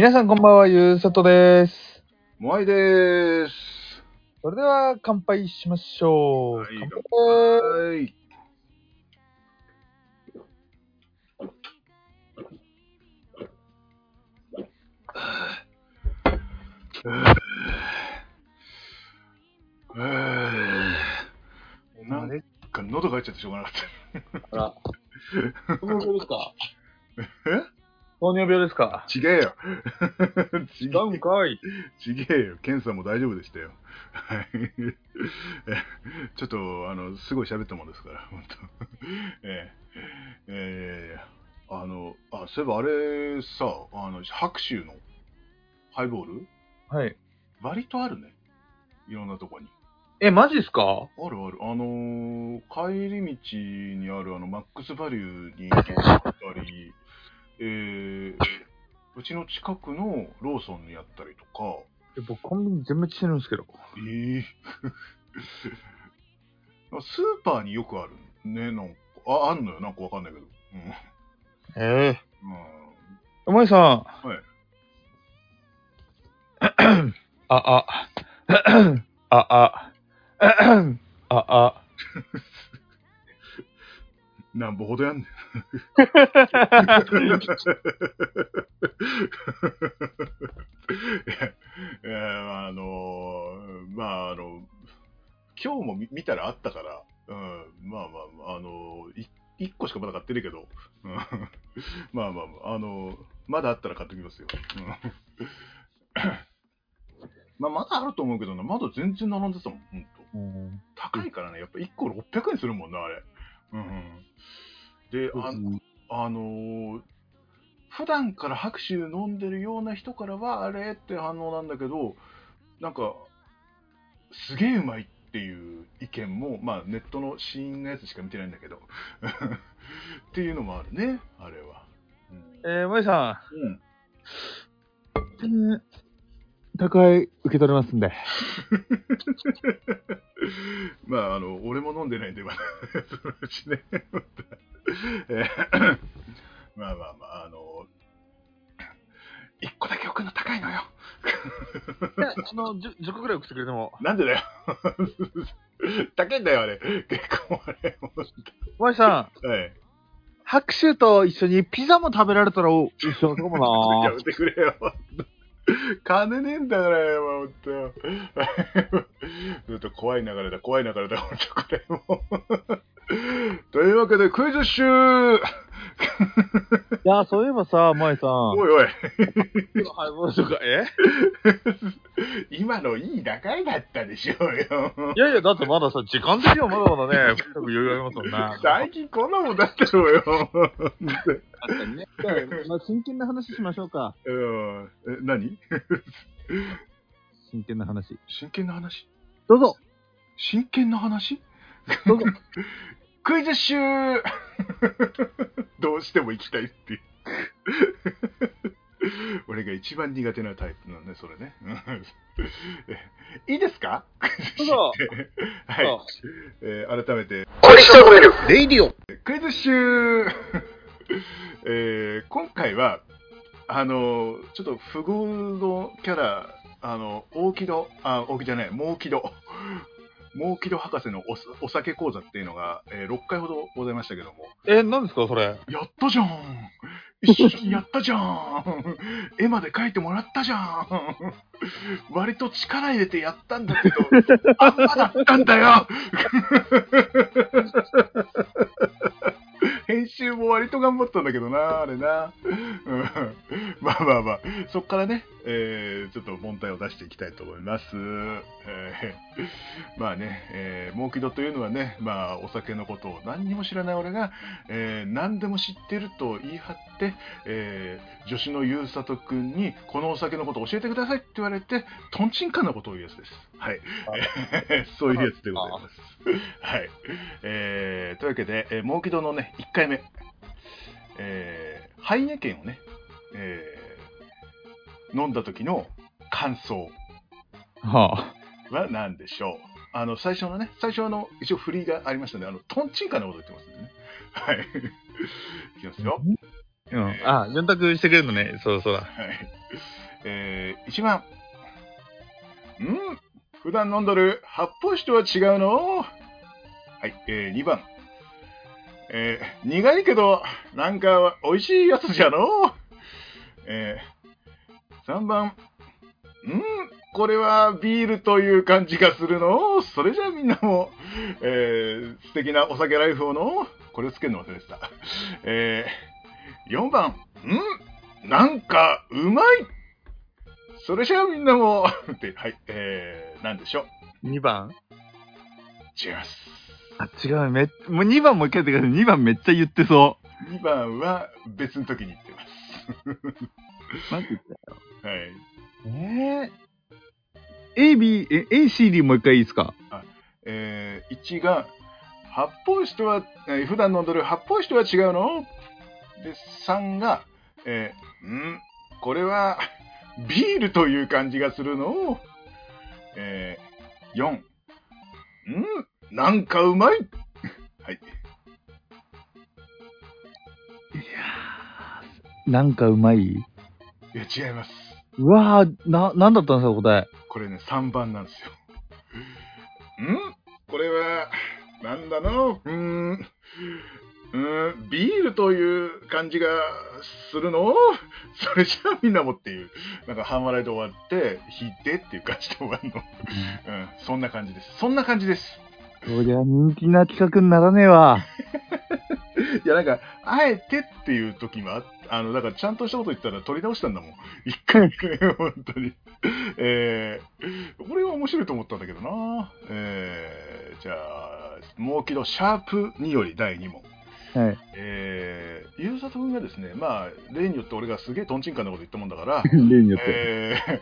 皆さんこんばんは、ゆうさとです。もあいでーす。それでは乾杯しましょう。はい乾杯はい。なんか喉が入っちゃってしょうがなかった。あら。糖尿病ですか？え？糖尿病ですか？ちげえよ。ちげえんかい。ちげえよ。検査も大丈夫でしたよ。はい。えちょっと、あの、すごい喋ったもんですから、本当ええええあの、あ、そういえばあれさ、あの、白州のハイボール？はい。割とあるね。いろんなとこに。え、マジですか？あるある。あのー帰り道にあるあの、マックスバリューにあったり、えー、うちの近くのローソンにあったりとか、え僕コンビニ全滅してるんですけど。ええ スーパーによくあるね、なんか。あ、あんのよ、なんかわかんないけど。ええうん。うんお前さん。はい。あ、あ。あ、あ。あ、あ。なんぼほどやんねん。いやあのーまあ、あの、今日も見見たらあったから、うん、まあまあまあ、あのい1個しかまだ買ってるけど、うん まあまあまあ、あのまだあったら買ってきますよ。うん まあ、まだあると思うけどな、まだ全然並んでたもん、ほんと。うん高いからね、やっぱ1個600円するもんな、あれ。うん、で、ああのー普段から拍手飲んでるような人からは、あれ？って反応なんだけど、なんか、すげえうまいっていう意見も、まあネットのシーンのやつしか見てないんだけど、っていうのもあるね、あれは。えー、お前さうん。ん。高い受け取れますんで。まあ、あの、俺も飲んでないんで、まあ、そのうちね。えーまあまあまあ、あの、一個だけ置くの高いのよ。あの、10, 10個ぐらい送ってくれても。なんでだよ。高いんだよ、あれ。結構あれ。お前さん。はい。拍手と一緒にピザも食べられたらお一緒のとこもなやめてくれよ。金ねえんだからよ、ほんと。ずっと怖い流れだ、怖い流れだ、ほんと、これも。というわけで、クイズ集いや、そういえばさ、前さん。おいおい。とか、え今のいい長いだったでしょうよ。いやいや、だってまださ、時間的にはまだまだね、余裕ありますもんな。最近こんなもんだったろうよ。確かにね。まあ、真剣な話しましょうか。うんえ何？真剣な話。真剣な話？どうぞ真剣な話？どうぞ クイズ集 どうしても行きたいっていう。俺が一番苦手なタイプなんね、それね。いいですか？どうぞ。はい、えー改めて、レイディオ。クイズ集、えー今回は、あの、ちょっと不遇のキャラ、あの、大木戸、あ、大木じゃない、猛木戸。猛木戸博士のおお酒講座っていうのが、えー6回ほどございましたけども、え、何ですか、それ？やったじゃん。一緒にやったじゃん。絵まで描いてもらったじゃん。割と力入れてやったんだけど、あんまだったんだよ。編集も割と頑張ったんだけどな、あれな。うん。まあまあまあ、そっからね、えーちょっと問題を出していきたいと思います。えー まあね、えー、モーキドというのはね、まあ、お酒のことを何にも知らない俺が、えー何でも知ってると言い張って、えー助手のゆうさとくんに、このお酒のことを教えてくださいって言われて、とんちんかんなことを言うやつです。はい。そういうやつでございます。はい。えーというわけで、えー、モーキドのね、1回目、えーハイネケンをね、えー飲んだ時の感想はは何でしょう？あの、最初のね、最初の一応振りがありましたので、あの、トンチンカンなこと言ってますんでね。はい。いきますよ。うん。あ、選択してくれるのね。そうそうだ。はい。えー、1番。ん普段飲んどる発泡酒とは違うの？はい、えー、2番。えー、苦いけど、なんか美味しいやつじゃの？えー、3番。ん？これはビールという感じがするの？それじゃあみんなも、えー、素敵なお酒ライフをのこれをつけるの忘れてた。えー、4番。んなんかうまいそれじゃあみんなも、って、はい、えー、なんでしょう？2番？違います。あ、違う。めっもう2番もう一回言ってください。2番めっちゃ言ってそ2番は別の時に言ってます。う。マジではい。えー、A、B、え A、C、D もう一回いいですか？えー、1が、発泡酒とは、えー普段飲んでる発泡酒とは違うの？で、3が、えー、ん？これは、ビールという感じがするの？えー、4、ん？なんかうまい！はい。いやーなんかうまい？いや、違います。うわー、な、なんだったんですか、答え。これね、3番なんですよ。ん？これは、なんだの？うーん？うーん、ビールという感じがするの？それじゃあみんなもっていう、なんか半笑いで終わって、引いてっていう感じで終わるの。うん、そんな感じです。そんな感じです。そりゃ人気な企画にならねえわ。いや、なんか、あえてっていう時もあっあの、だからちゃんとしたこと言ったら取り直したんだもん。一回、本当に。えー、これは面白いと思ったんだけどな。えー、じゃあ、もう一度、シャープ2より第2問。はい。えー、ゆうさとくんがですね、まあ、例によって俺がすげえトンチンカンなこと言ったもんだから、例によって。えー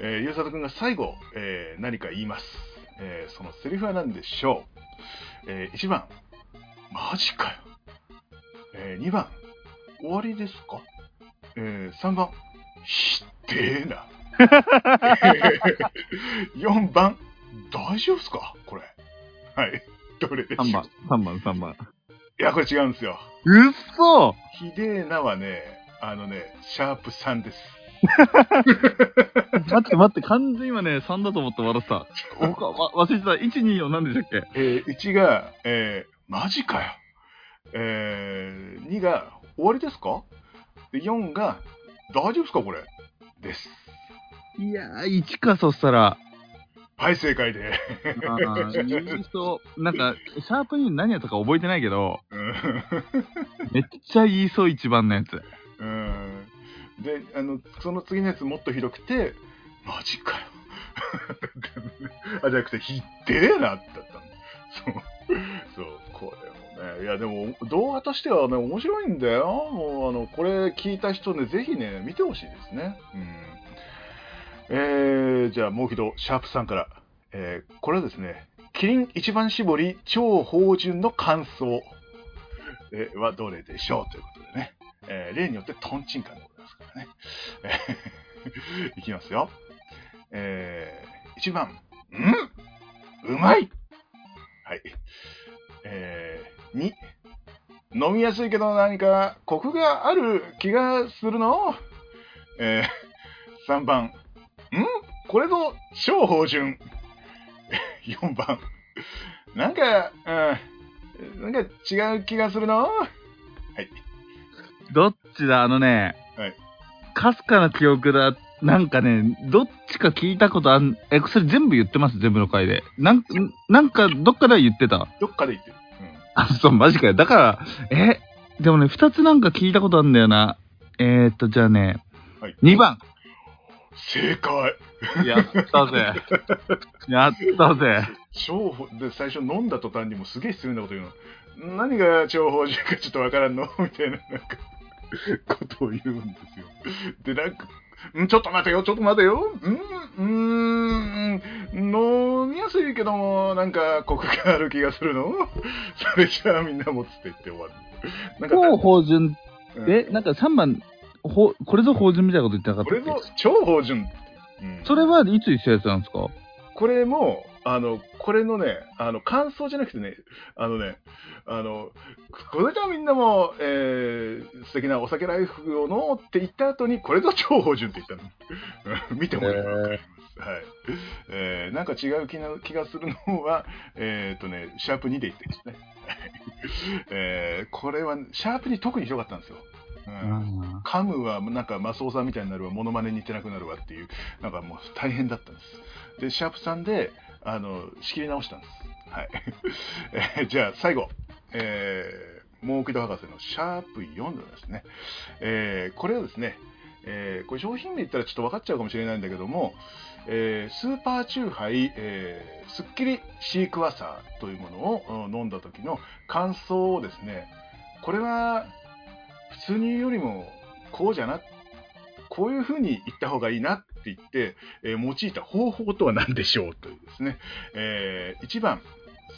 えー、ゆうさとくんが最後、えー何か言います。えーそのセリフは何でしょう、え1番、マジかよ。え2番、終わりですか、え3番、ひってえな。4番、大丈夫ですか？これ。はい。どれでしょう？3番、3番、3番。いや、これ違うんですよ。うっそひでえなはね、あのね、シャープ3です。待って待って、完全に今ね、3だと思って笑ってた。おかわ忘れてた。1、2、4、何でしたっけ？えー1が、えーマジかよ。えー2が、終わりですか？で ?4 が、大丈夫ですかこれ？です。いやー、1か、そしたら。はい、正解で。あー言いそう。なんか、シャープに何やったか覚えてないけど、うんめっちゃ言いそう、一番のやつ。で、あの、その次のやつもっとひどくて、マジかよ。あ、じゃなくて、ひってえなってだったの。そう。そう、これもね。いや、でも、動画としてはね、面白いんだよ。もう、あの、これ聞いた人ね、ぜひね、見てほしいですね。うん。えー、じゃあもう一度、シャープさんから。えー、これはですね、キリン一番搾り超芳醇の感想はどれでしょう？ということでね。えー例によってトンチンカンますからね。え ーいきますよ。えー、1番、んうまいはい。えー、2、飲みやすいけど何かコクがある気がするの？えー、3番、んこれぞ超芳醇。4番、なんか、うん、なんか違う気がするの？はい。どっちだ？あのね、はいかすかな記憶だ。なんかね、どっちか聞いたことあん、え、それ全部言ってます全部の回で。なんなんか、どっかでは言ってた。どっかで言ってる。あ、そう、マジかよ。だから、え、でもね、二つなんか聞いたことあるんだよな。えー、っと、じゃあね、はい2番。正解やったぜ。やったぜ。超ほで最初飲んだ途端にもすげえ失礼なこと言うの何が超芳醇かちょっとわからんの？みたいななんか ことを言うんですよ。でなんかんちょっと待てよちょっと待てよ。んうーん。飲みやすいけどもなんかコクがある気がするの？それじゃあみんなもつって言って終わる。なんか超芳醇うん。え、なんか3番、ほこれぞ芳醇みたいなこと言ってなかったこれぞ超芳醇、うん。それはいつ言ったやつなんですか？これもあの、これのね、あの、感想じゃなくてね、あのね、あの、これじゃあみんなも、えー、素敵なお酒ライフをのって言った後に、これぞ超芳醇って言ったの。見てもらえばわかります。はい。えー、なんか違う気な気がするのは、えっ、とね、シャープ2で言ってるんですね。はいえー、これは、シャープ2特にひどかったんですよ。うんカムはなんかマスオさんみたいになるわ、モノマネ似てなくなるわっていう、なんかもう大変だったんです。で、シャープ3で、あの、仕切り直したんです。はい。じゃあ、最後。えー、モーキド博士のシャープ4でですね。えーこれはですね、えーこれ商品名言ったらちょっと分かっちゃうかもしれないんだけども、えースーパーチューハイ、えー、すっきりシークワーサーというものを飲んだ時の感想をですね、これは普通に言うよりもこうじゃなって、こういうふうに言った方がいいなって言って、えー用いた方法とは何でしょうというですね、え1番、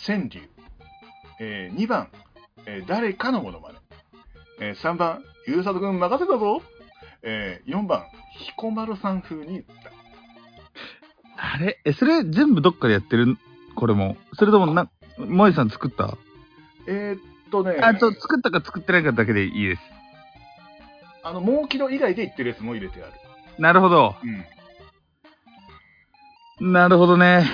川柳、え2番、えー誰かのものまね、え3番、ゆうさとくん任せたぞ、え4番、彦丸さん風に言った。あれ？え、それ全部どっかでやってる？これも。それともな、萌えさん作った？えーっとね、あと、作ったか作ってないかだけでいいです。あの、もう一度以外で言ってるやつも入れてある。なるほど。うん。なるほどね。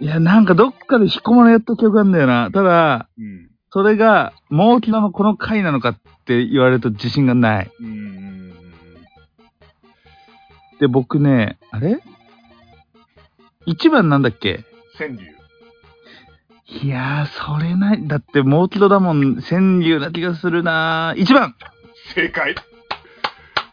いや、なんかどっかで引こまのやった記憶あるんだよな。ただ、うん。それが、もう昨日のこの回なのかって言われると自信がない。うんで、僕ね、あれ？一番なんだっけ？川柳。いやー、それない。だって、もう一度だもん、川柳な気がするな一番正解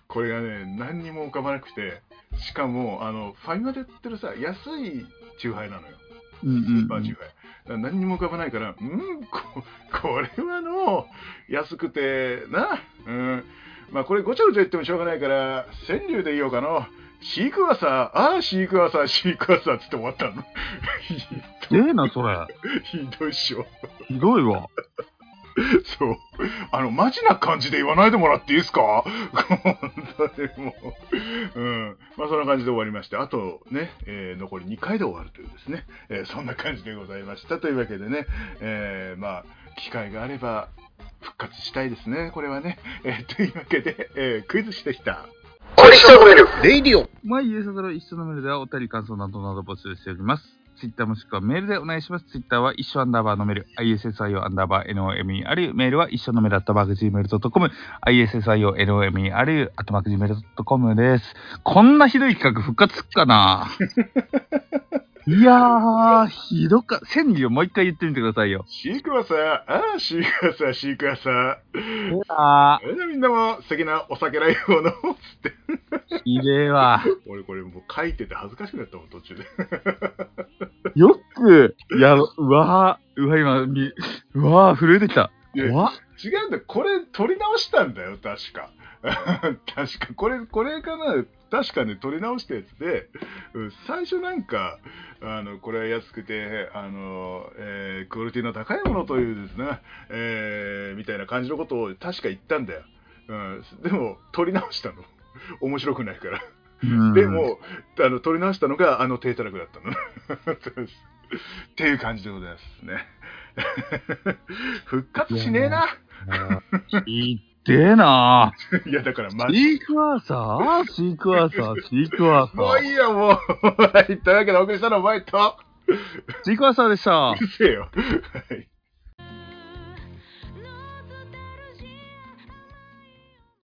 これがね、何にも浮かばなくて、しかも、あの、ファミマで売ってるさ、安いチューハイなのよ。スーパーチューハイ。だから何にも浮かばないから、うん、ここれはの、安くて、な、うん。まあこれごちゃごちゃ言ってもしょうがないから、川柳で言おうかな。シークワーサー、ああ、シークワーサー、シークワーサーっつって終わったの。ええな、それ。ひどいっしょ。ひどいわ。そう。あの、マジな感じで言わないでもらっていいですか？本当にもう。うん。まあ、そんな感じで終わりまして、あとね、えー残り2回で終わるというですね、えーそんな感じでございました。というわけでね、えーまあ、機会があれば、復活したいですね、これはね。えーというわけで、えークイズしてきた。レイディオまあ、ゆうさとの一緒のメールではお便り感想などなど募集しております。ツイッターもしくはメールでお願いします。ツイッターは一緒アンダーバーのメール、ISSIO アンダーバー NOME あるいはメールは一緒のメールアットマーク Gmail.com、ISSIO NOME あるいはアットマーク Gmail.com です。こんなひどい企画復活すっかないやー、ひどか、川柳をもう一回言ってみてくださいよ。シークワーサー、ああ、シークワーサー、シークワーサー。あそれではみんなも素敵なお酒ライフを飲もうっつって。ー、ひでえわ。俺これもう書いてて恥ずかしくなったもん、途中で。よく、やろ、うわー、うわ、今、みうわー、震えてきた。いや怖っ違うんだよ。これ撮り直したんだよ、確か。確か、これ、これかな確かね、撮り直したやつで、うん最初なんか、あの、これは安くて、あの、えークオリティの高いものというですね、えーみたいな感じのことを確か言ったんだよ。うん、でも、撮り直したの。面白くないから。うんでも、あの、撮り直したのがあの低たらくだったの。っていう感じでございますね。復活しねえな。い ってえなぁ。いや、だから、まシークワーサー？シークワーサーシークワーサー。もういいよ、もう。はい、というわけでお送りしたのは、お前と、シークワーサーでしたう。るせえよ。はい